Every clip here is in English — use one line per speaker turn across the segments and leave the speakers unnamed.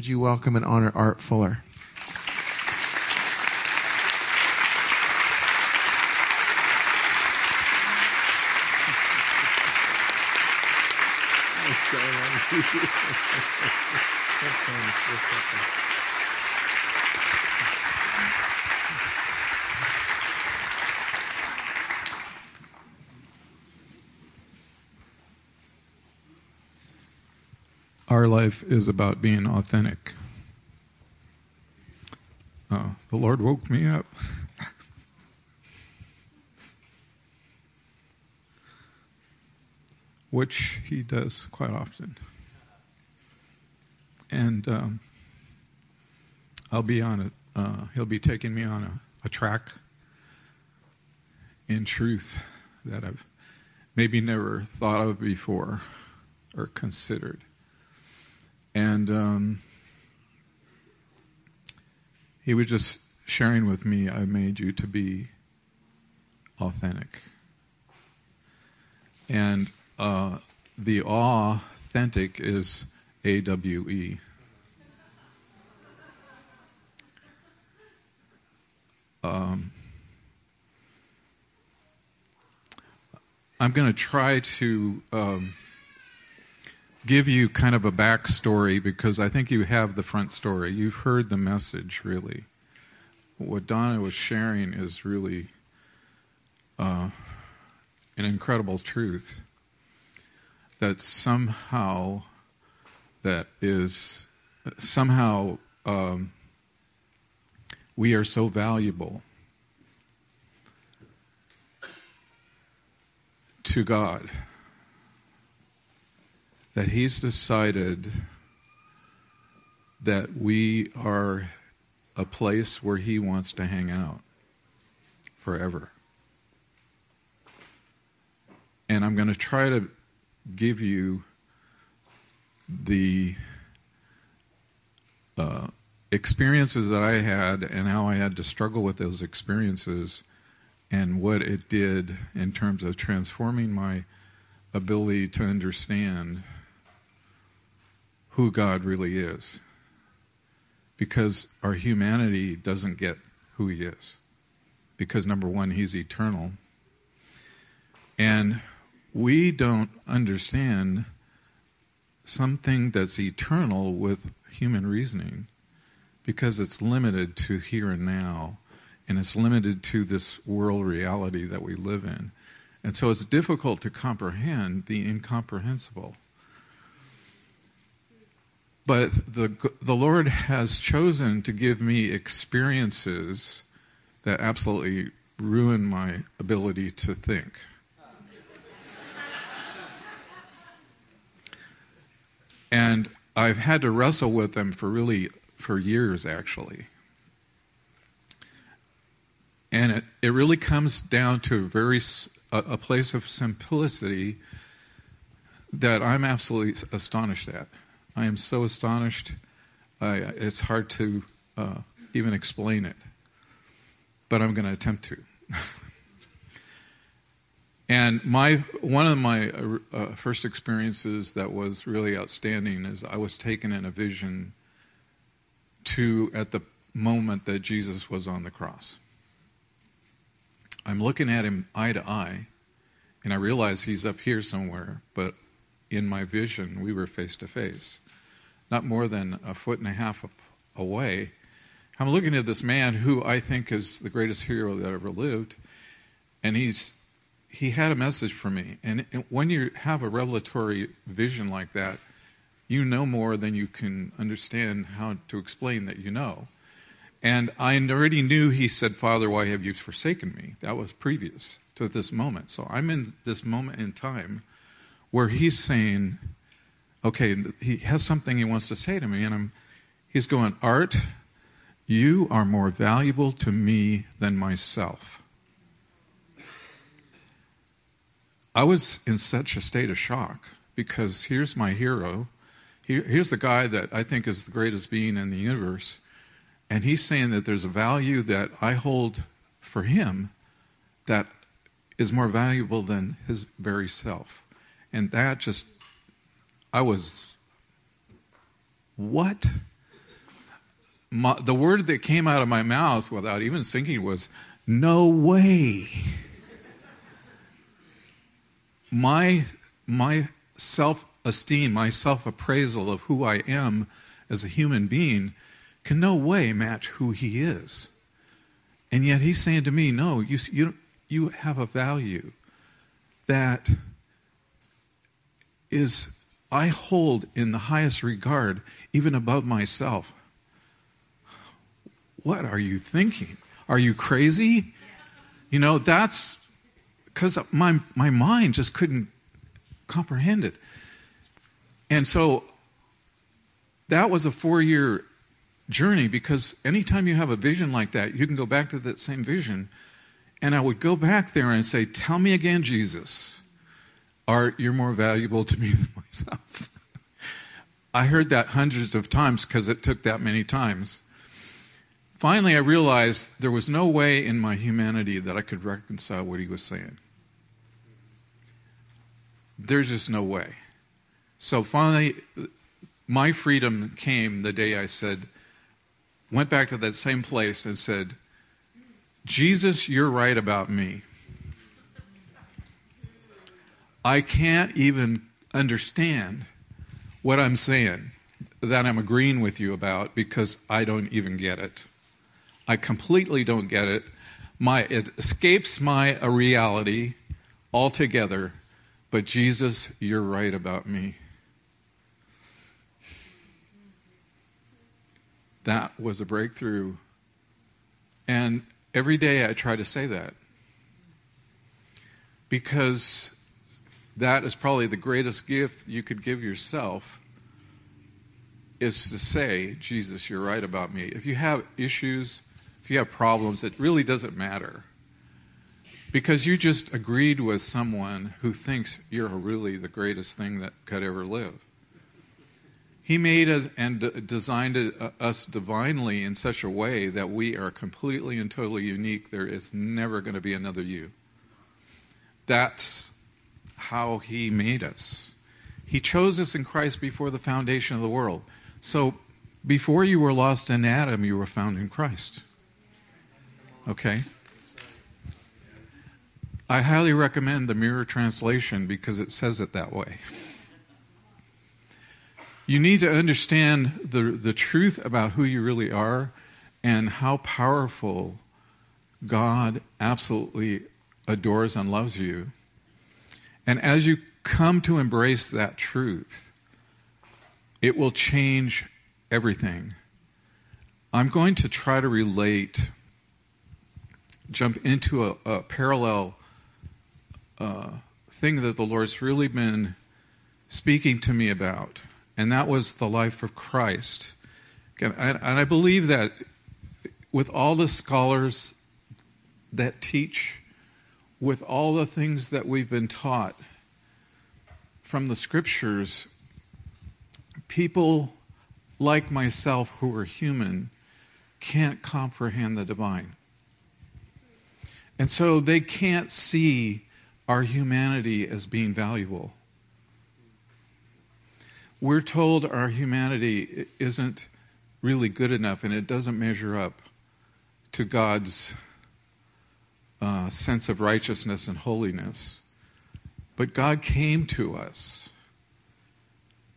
Would you welcome and honor Art Fuller?
Our life is about being authentic. Uh, the Lord woke me up. Which he does quite often. And um, I'll be on it. Uh, he'll be taking me on a, a track in truth that I've maybe never thought of before or considered. And um, he was just sharing with me, I made you to be authentic. And uh, the authentic is A W E. Um, I'm going to try to um, give you kind of a backstory because I think you have the front story. You've heard the message, really. What Donna was sharing is really uh, an incredible truth that somehow that is somehow um, we are so valuable to God that He's decided that we are a place where He wants to hang out forever. And I'm going to try to give you the uh, experiences that I had and how I had to struggle with those experiences and what it did in terms of transforming my ability to understand who God really is. Because our humanity doesn't get who He is. Because, number one, He's eternal. And we don't understand something that's eternal with human reasoning because it's limited to here and now and it's limited to this world reality that we live in. And so it's difficult to comprehend the incomprehensible. But the, the Lord has chosen to give me experiences that absolutely ruin my ability to think. and I've had to wrestle with them for really for years actually. And it, it really comes down to a very a, a place of simplicity that I'm absolutely astonished at. I am so astonished. I, it's hard to uh, even explain it, but I'm going to attempt to. and my one of my uh, uh, first experiences that was really outstanding is I was taken in a vision to at the moment that Jesus was on the cross. I'm looking at him eye to eye, and I realize he's up here somewhere, but in my vision, we were face to face, not more than a foot and a half away. I'm looking at this man who I think is the greatest hero that ever lived, and he's he had a message for me. And when you have a revelatory vision like that, you know more than you can understand how to explain that you know. And I already knew he said, Father, why have you forsaken me? That was previous to this moment. So I'm in this moment in time where he's saying, okay, he has something he wants to say to me, and I'm, he's going, Art, you are more valuable to me than myself. I was in such a state of shock because here's my hero. Here, here's the guy that I think is the greatest being in the universe. And he's saying that there's a value that I hold for him that is more valuable than his very self. And that just, I was, what? my, the word that came out of my mouth without even thinking was, No way. my, my self esteem, my self appraisal of who I am as a human being can no way match who he is. And yet he's saying to me, No, you, you, you have a value that is I hold in the highest regard, even above myself. What are you thinking? Are you crazy? You know, that's because my, my mind just couldn't comprehend it. And so that was a four year journey because anytime you have a vision like that, you can go back to that same vision. And I would go back there and say, Tell me again, Jesus. Art, you're more valuable to me than myself. I heard that hundreds of times because it took that many times. Finally, I realized there was no way in my humanity that I could reconcile what he was saying. There's just no way. So finally, my freedom came the day I said, went back to that same place and said, Jesus, you're right about me. I can't even understand what I'm saying that I'm agreeing with you about because I don't even get it. I completely don't get it. My it escapes my uh, reality altogether. But Jesus, you're right about me. That was a breakthrough. And every day I try to say that. Because that is probably the greatest gift you could give yourself is to say, Jesus, you're right about me. If you have issues, if you have problems, it really doesn't matter. Because you just agreed with someone who thinks you're really the greatest thing that could ever live. He made us and designed uh, us divinely in such a way that we are completely and totally unique. There is never going to be another you. That's how He made us. He chose us in Christ before the foundation of the world. So, before you were lost in Adam, you were found in Christ. Okay? I highly recommend the Mirror Translation because it says it that way. You need to understand the, the truth about who you really are and how powerful God absolutely adores and loves you and as you come to embrace that truth, it will change everything. I'm going to try to relate, jump into a, a parallel uh, thing that the Lord's really been speaking to me about, and that was the life of Christ. And I believe that with all the scholars that teach with all the things that we've been taught from the scriptures, people like myself who are human can't comprehend the divine. And so they can't see our humanity as being valuable. We're told our humanity isn't really good enough and it doesn't measure up to God's uh, sense of righteousness and holiness. But God came to us,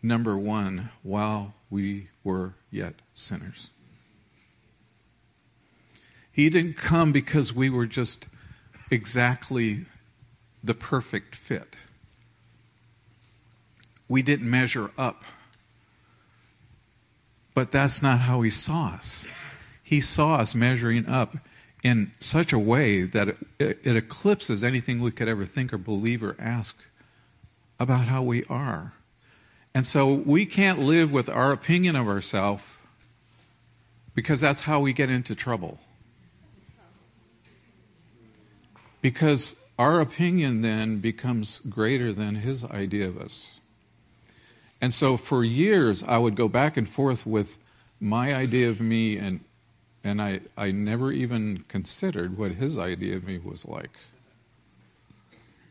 number one, while we were yet sinners. He didn't come because we were just exactly the perfect fit. We didn't measure up. But that's not how he saw us. He saw us measuring up in such a way that it, it, eclipses anything we could ever think or believe or ask about how we are. And so we can't live with our opinion of ourselves because that's how we get into trouble. Because our opinion then becomes greater than his idea of us. And so for years, I would go back and forth with my idea of me and and I, I never even considered what his idea of me was like.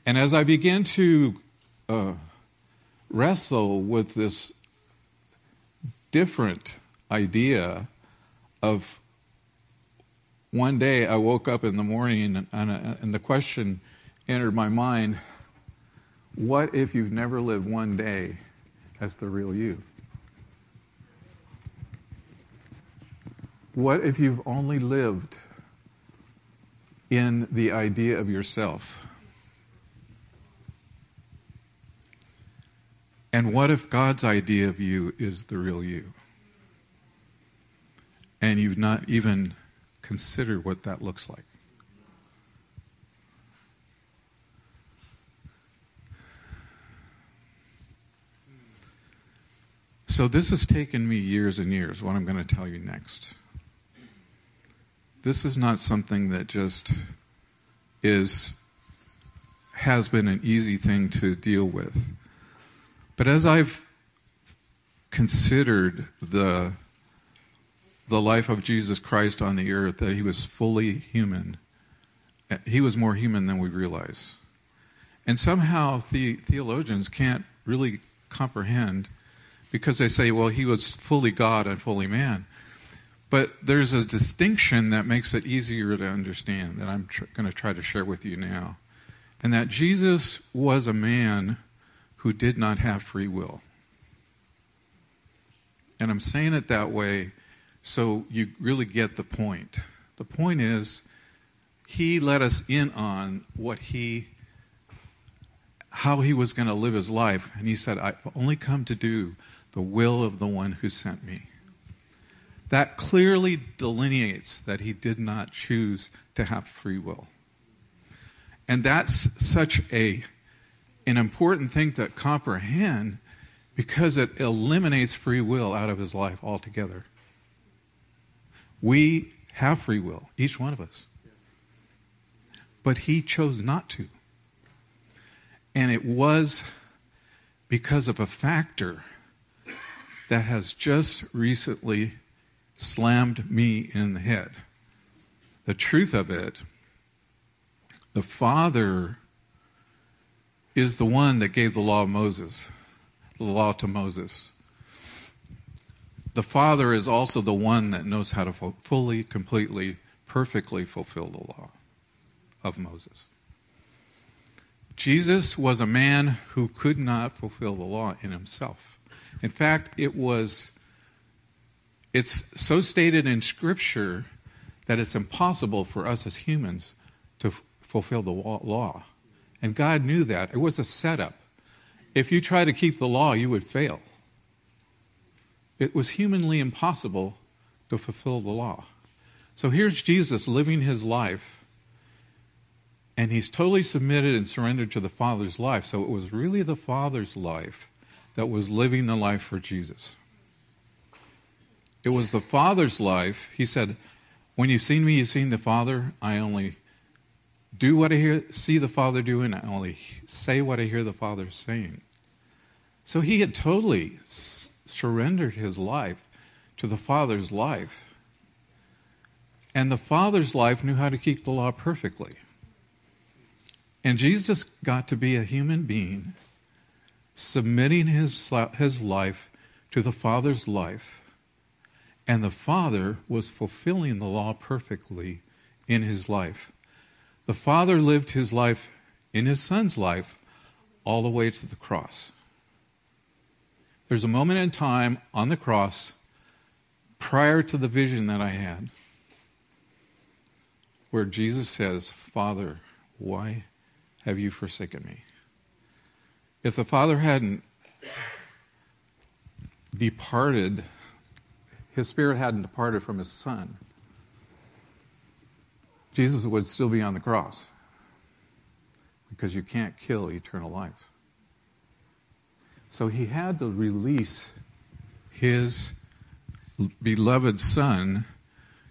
And as I began to uh, wrestle with this different idea, of one day I woke up in the morning and, and, and the question entered my mind what if you've never lived one day as the real you? What if you've only lived in the idea of yourself? And what if God's idea of you is the real you? And you've not even considered what that looks like. So, this has taken me years and years, what I'm going to tell you next. This is not something that just is has been an easy thing to deal with. But as I've considered the the life of Jesus Christ on the earth, that he was fully human, he was more human than we realize. And somehow the theologians can't really comprehend because they say, well, he was fully God and fully man. But there's a distinction that makes it easier to understand that I'm tr- going to try to share with you now. And that Jesus was a man who did not have free will. And I'm saying it that way so you really get the point. The point is, he let us in on what he how he was going to live his life and he said i've only come to do the will of the one who sent me that clearly delineates that he did not choose to have free will. And that's such a an important thing to comprehend because it eliminates free will out of his life altogether. We have free will, each one of us. But he chose not to. And it was because of a factor that has just recently slammed me in the head. The truth of it, the Father is the one that gave the law of Moses, the law to Moses. The Father is also the one that knows how to fully, completely, perfectly fulfill the law of Moses. Jesus was a man who could not fulfill the law in himself. In fact, it was it's so stated in Scripture that it's impossible for us as humans to f- fulfill the law. And God knew that. It was a setup. If you try to keep the law, you would fail. It was humanly impossible to fulfill the law. So here's Jesus living his life, and he's totally submitted and surrendered to the Father's life. So it was really the Father's life that was living the life for Jesus. It was the Father's life. He said, When you've seen me, you've seen the Father. I only do what I hear, see the Father doing. I only say what I hear the Father saying. So he had totally surrendered his life to the Father's life. And the Father's life knew how to keep the law perfectly. And Jesus got to be a human being, submitting his, his life to the Father's life and the Father was fulfilling the law perfectly in his life. The Father lived his life in his Son's life all the way to the cross. There's a moment in time on the cross prior to the vision that I had where Jesus says, Father, why have you forsaken me? If the Father hadn't departed his spirit hadn't departed from his son, Jesus would still be on the cross because you can't kill eternal life. So he had to release his beloved son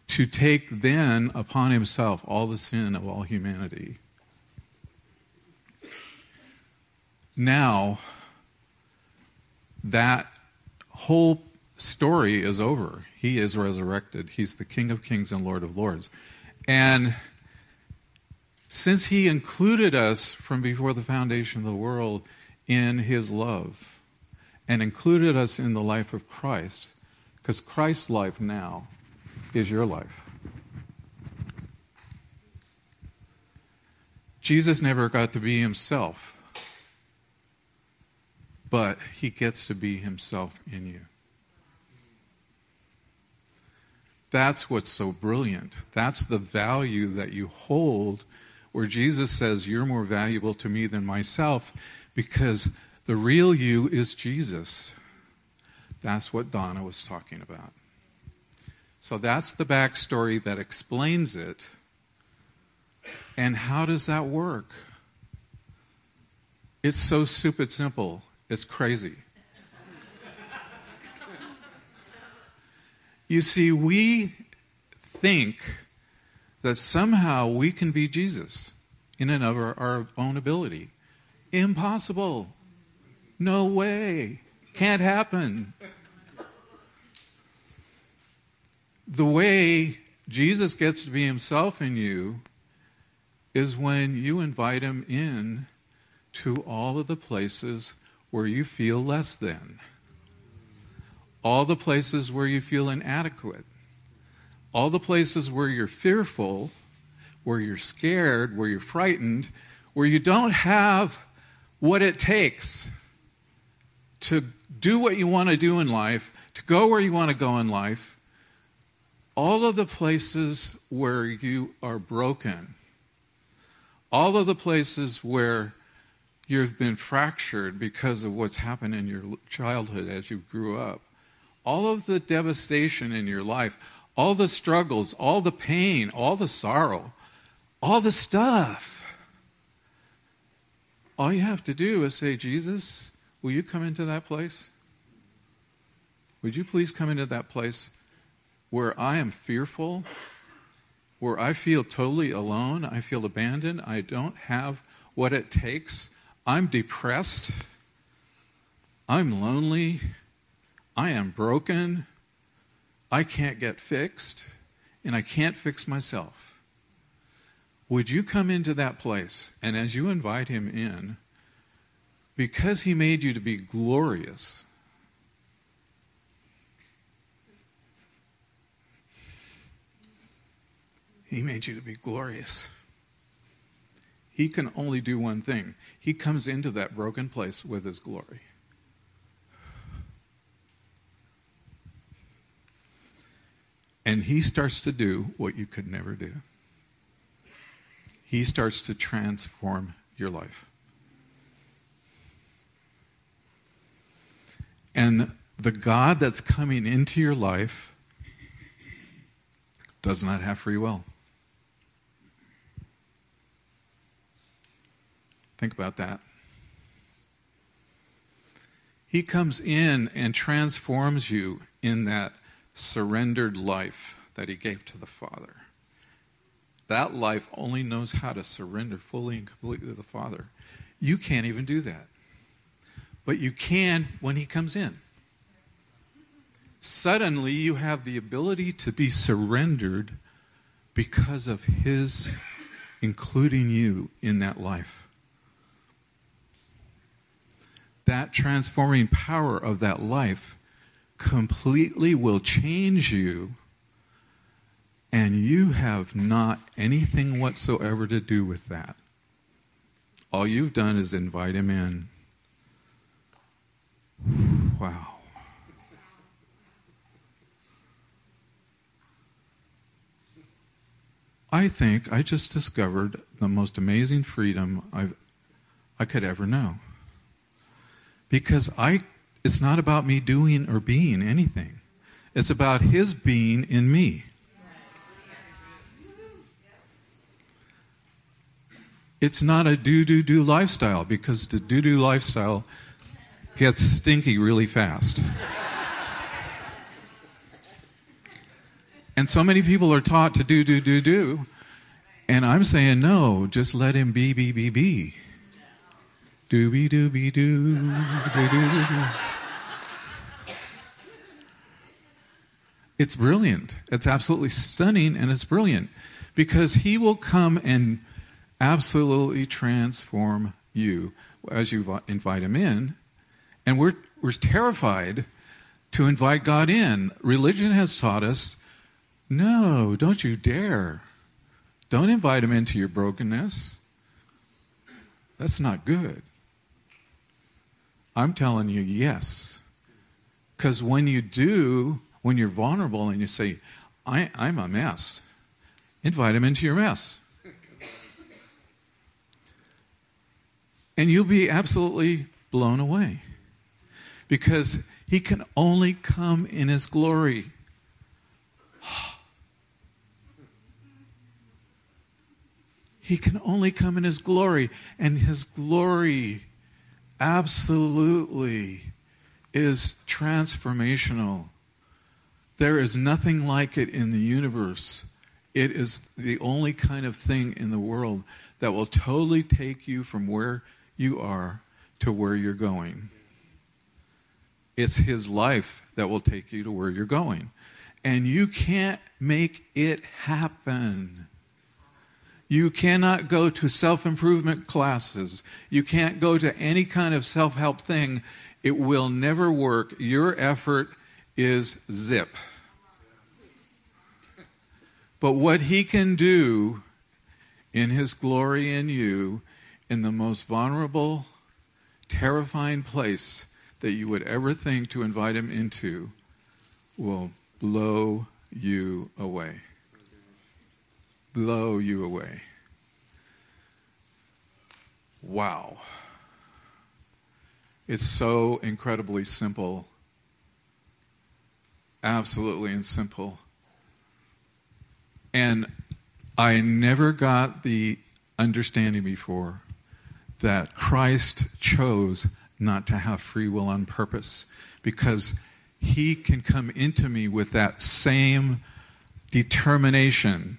to take then upon himself all the sin of all humanity. Now, that whole story is over. He is resurrected. He's the King of Kings and Lord of Lords. And since He included us from before the foundation of the world in His love and included us in the life of Christ, because Christ's life now is your life. Jesus never got to be himself, but he gets to be himself in you. That's what's so brilliant. That's the value that you hold, where Jesus says, You're more valuable to me than myself, because the real you is Jesus. That's what Donna was talking about. So that's the backstory that explains it. And how does that work? It's so stupid simple. It's crazy. You see, we think that somehow we can be Jesus in and of our, our own ability. Impossible. No way. Can't happen. The way Jesus gets to be himself in you is when you invite him in to all of the places where you feel less than, all the places where you feel inadequate, all the places where you're fearful, where you're scared, where you're frightened, where you don't have what it takes to do what you want to do in life, to go where you want to go in life, all of the places where you are broken, all of the places where you've been fractured because of what's happened in your childhood as you grew up, all of the devastation in your life, all the struggles, all the pain, all the sorrow, all the stuff. All you have to do is say, Jesus, will you come into that place? Would you please come into that place where I am fearful, where I feel totally alone, I feel abandoned, I don't have what it takes, I'm depressed, I'm lonely, I am broken, I can't get fixed, and I can't fix myself. Would you come into that place? And as you invite him in, because he made you to be glorious, He made you to be glorious. He can only do one thing. He comes into that broken place with his glory. And he starts to do what you could never do. He starts to transform your life. And the God that's coming into your life does not have free will. Think about that. He comes in and transforms you in that surrendered life that He gave to the Father. That life only knows how to surrender fully and completely to the Father. You can't even do that. But you can when He comes in. Suddenly, you have the ability to be surrendered because of His including you in that life that transforming power of that life completely will change you, and you have not anything whatsoever to do with that. All you've done is invite him in. Wow. I think I just discovered the most amazing freedom I've, I could ever know because I it's not about me doing or being anything. It's about his being in me. It's not a do do do lifestyle because the do do lifestyle gets stinky really fast. and so many people are taught to do do do do and I'm saying no, just let him be be be be. Dooby dooby doo. It's brilliant. It's absolutely stunning and it's brilliant because he will come and absolutely transform you as you invite him in. And we're, we're terrified to invite God in. Religion has taught us No, don't you dare. Don't invite him into your brokenness. That's not good. I'm telling you, yes. Because when you do, when you're vulnerable and you say, I, am a mess, invite him into your mess. And you'll be absolutely blown away. Because he can only come in his glory. He can only come in His glory, and His glory absolutely is transformational. There is nothing like it in the universe. It is the only kind of thing in the world that will totally take you from where you are to where you're going. It's His life that will take you to where you're going. And you can't make it happen. You cannot go to self improvement classes. You can't go to any kind of self help thing. It will never work. Your effort is zip. But what he can do in his glory in you, in the most vulnerable, terrifying place that you would ever think to invite him into, will blow you away blow you away. Wow. It's so incredibly simple. Absolutely and simple. And I never got the understanding before that Christ chose not to have free will on purpose because he can come into me with that same determination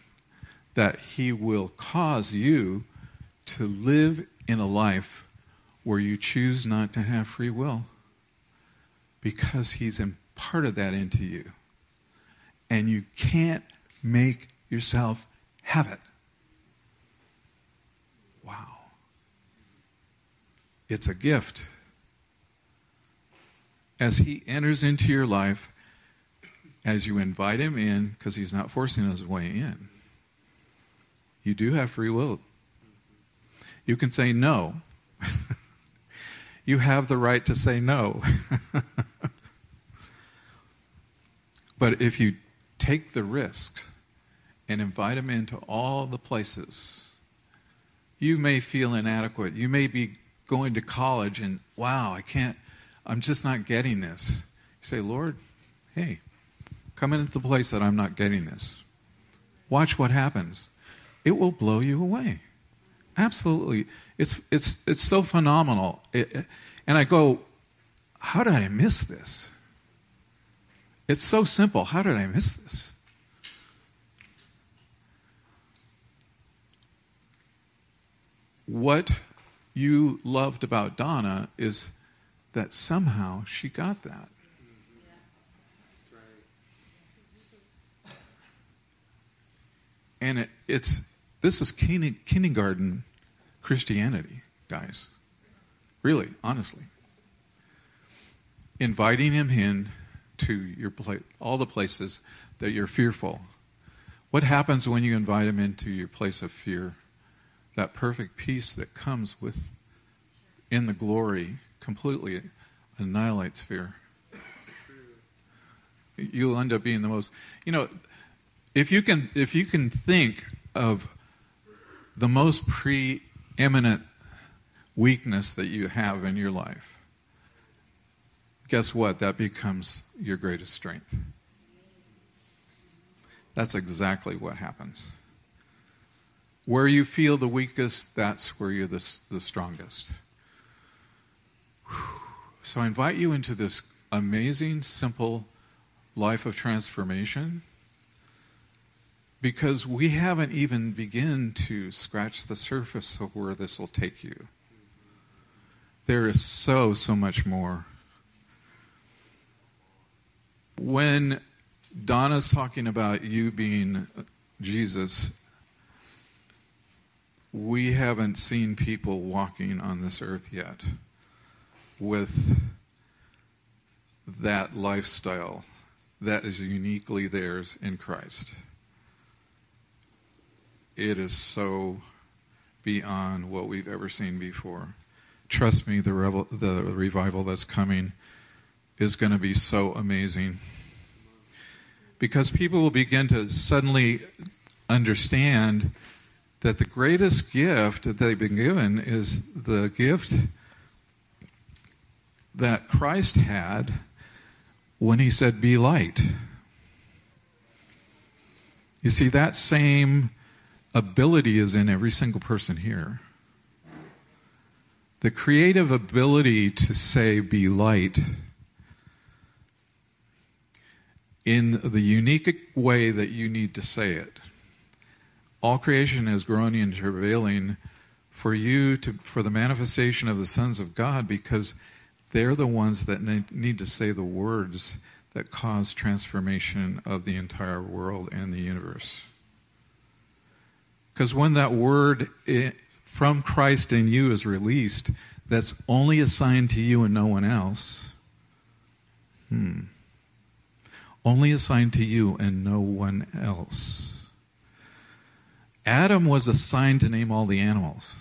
that He will cause you to live in a life where you choose not to have free will because He's imparted that into you. And you can't make yourself have it. Wow. It's a gift. As He enters into your life, as you invite Him in, because He's not forcing His way in you do have free will. You can say no. you have the right to say no. but if you take the risk and invite them into all the places, you may feel inadequate. You may be going to college and, wow, I can't, I'm just not getting this. You say, Lord, hey, come into the place that I'm not getting this. Watch what happens it will blow you away. Absolutely. It's, it's, it's so phenomenal. It, and I go, how did I miss this? It's so simple. How did I miss this? What you loved about Donna is that somehow she got that. And it, it's this is kindergarten Christianity, guys. Really, honestly. Inviting him in to your pla- all the places that you're fearful. What happens when you invite him into your place of fear? That perfect peace that comes with in the glory completely annihilates fear. You'll end up being the most you know if you can if you can think of the most preeminent weakness that you have in your life, guess what? That becomes your greatest strength. That's exactly what happens. Where you feel the weakest, that's where you're the, the strongest. So I invite you into this amazing, simple life of transformation because we haven't even begun to scratch the surface of where this will take you. There is so, so much more. When Donna's talking about you being Jesus, we haven't seen people walking on this earth yet with that lifestyle that is uniquely theirs in Christ. It is so beyond what we've ever seen before. Trust me, the, revel- the revival that's coming is going to be so amazing. Because people will begin to suddenly understand that the greatest gift that they've been given is the gift that Christ had when he said, Be light. You see, that same ability is in every single person here. The creative ability to say, Be light, in the unique way that you need to say it. All creation is groaning and travailing for you to for the manifestation of the sons of God because they're the ones that need to say the words that cause transformation of the entire world and the universe. Because when that word from Christ in you is released, that's only assigned to you and no one else. Hmm. Only assigned to you and no one else. Adam was assigned to name all the animals.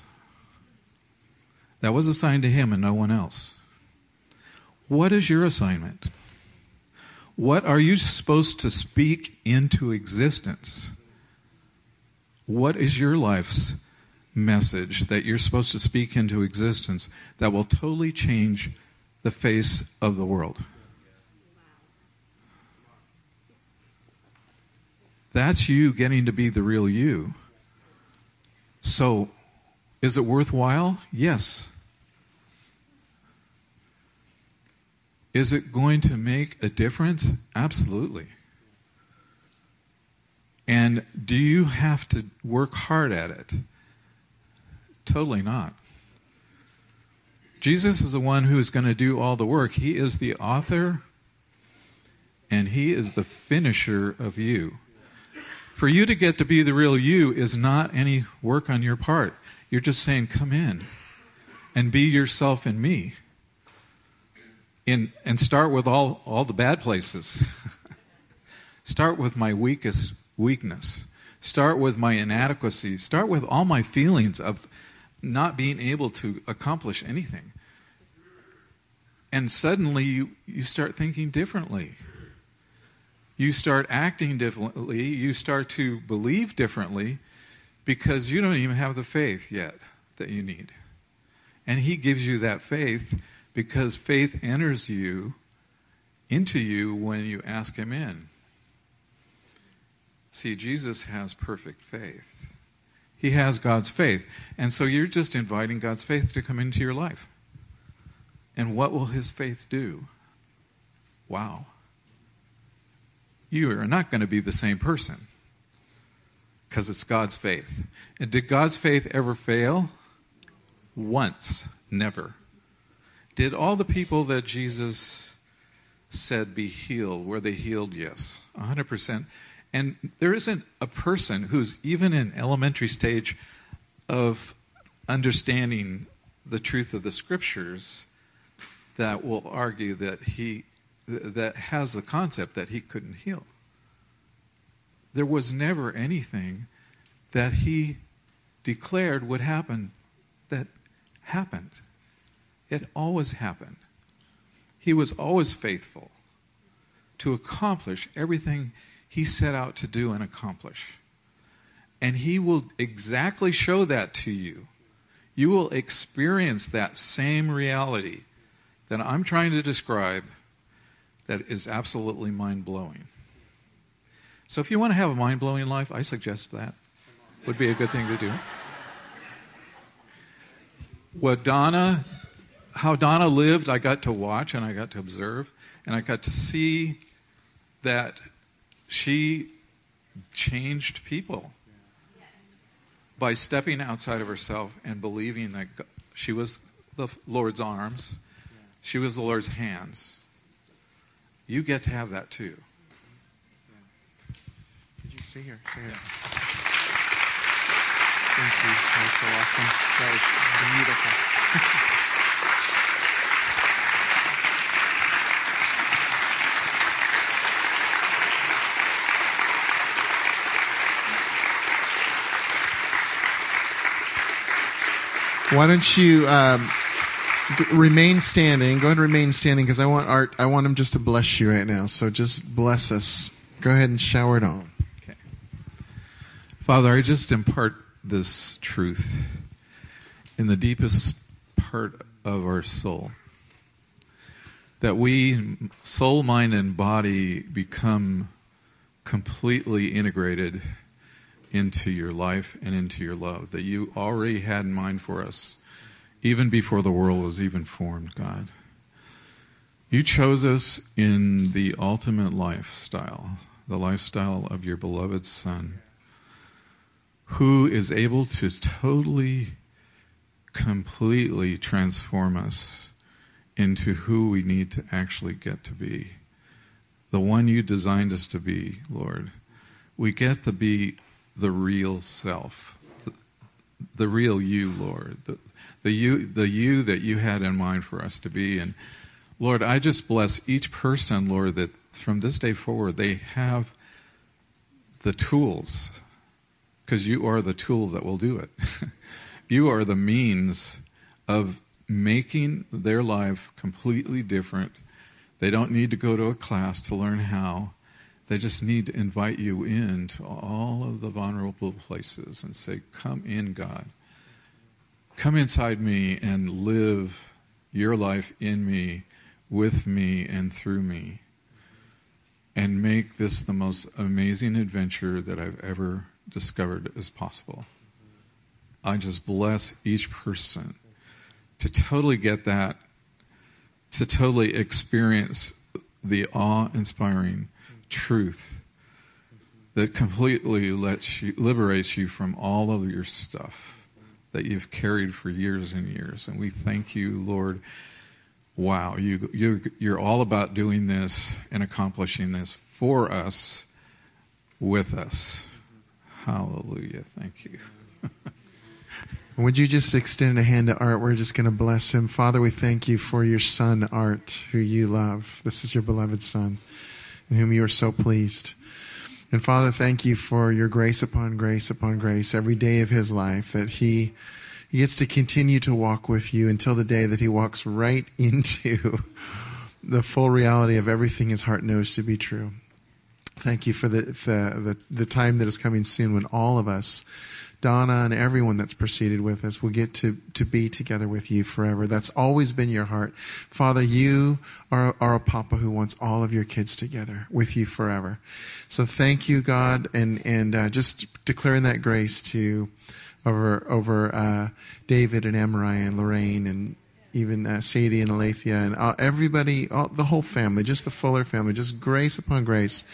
That was assigned to him and no one else. What is your assignment? What are you supposed to speak into existence? What is your life's message that you're supposed to speak into existence that will totally change the face of the world? That's you getting to be the real you. So, is it worthwhile? Yes. Is it going to make a difference? Absolutely. And do you have to work hard at it? Totally not. Jesus is the one who is going to do all the work. He is the author and He is the finisher of you. For you to get to be the real you is not any work on your part. You're just saying, Come in and be yourself in me in, and start with all, all the bad places. start with my weakest weakness. Start with my inadequacy. Start with all my feelings of not being able to accomplish anything. And suddenly you, you start thinking differently. You start acting differently. You start to believe differently because you don't even have the faith yet that you need. And He gives you that faith because faith enters you into you when you ask him in. See, Jesus has perfect faith. He has God's faith. And so you're just inviting God's faith to come into your life. And what will his faith do? Wow. You are not going to be the same person because it's God's faith. And did God's faith ever fail? Once, never. Did all the people that Jesus said be healed, were they healed? Yes, 100%. And there isn't a person who's even in elementary stage of understanding the truth of the scriptures that will argue that he that has the concept that he couldn't heal. There was never anything that he declared would happen that happened. It always happened. He was always faithful to accomplish everything he set out to do and accomplish. And he will exactly show that to you. You will experience that same reality that I'm trying to describe that is absolutely mind blowing. So, if you want to have a mind blowing life, I suggest that would be a good thing to do. What Donna how Donna lived, I got to watch and I got to observe, and I got to see that she changed people by stepping outside of herself and believing that she was the Lord's arms, she was the Lord's hands. You get to have that too.
Did you see her? See.
Yeah.
Thank you. That was so awesome. That was beautiful.
Why don't you um, g- remain standing? Go ahead and remain standing because I want Art. I want him just to bless you right now. So just bless us. Go ahead and shower it on.
Okay. Father, I just impart this truth in the deepest part of our soul. That we, soul, mind, and body, become completely integrated into your life and into your love. That you already had in mind for us, even before the world was even formed, God. You chose us in the ultimate lifestyle, the lifestyle of your beloved Son, who is able to totally, completely transform us into who we need to actually get to be. The one you designed us to be, Lord. We get to be the real self, the, the real you, Lord, the, the you, the you that you had in mind for us to be. And Lord, I just bless each person, Lord, that from this day forward they have the tools, because you are the tool that will do it. you are the means of making their life completely different. They don't need to go to a class to learn how. They just need to invite you into all of the vulnerable places and say, Come in, God. Come inside me and live your life in me, with me, and through me. And make this the most amazing adventure that I've ever discovered as possible. I just bless each person to totally get that, to totally experience the awe inspiring truth that completely lets you, liberates you from all of your stuff that you've carried for years and years. And we thank you, Lord. Wow, you, you, you're all about doing this and accomplishing this for us, with us. Hallelujah. Thank you.
Would you just extend a hand to Art? We're just going to bless him. Father, we thank you for your son, Art, who you love. This is your beloved son, in whom you are so pleased. And Father, thank you for your grace upon grace upon grace every day of his life that he, he gets to continue to walk with you until the day that he walks right into the full reality of everything his heart knows to be true. Thank you for the, the, the, the time that is coming soon when all of us Donna and everyone that's proceeded with us will get to, to be together with you forever. That's always been your heart. Father, you are, are a papa who wants all of your kids together with you forever. So thank you, God, and, and uh, just declaring that grace to over, over uh, David and Emery and Lorraine and even uh, Sadie and Alethea and uh, everybody, all, the whole family, just the Fuller family, just grace upon grace.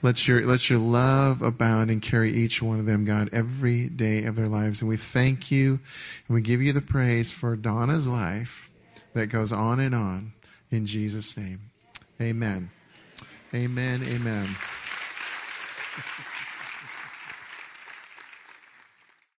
Let your, let your love abound and carry each one of them, God, every day of their lives. And we thank you and we give you the praise for Donna's life that goes on and on in Jesus' name. Amen. Amen. Amen.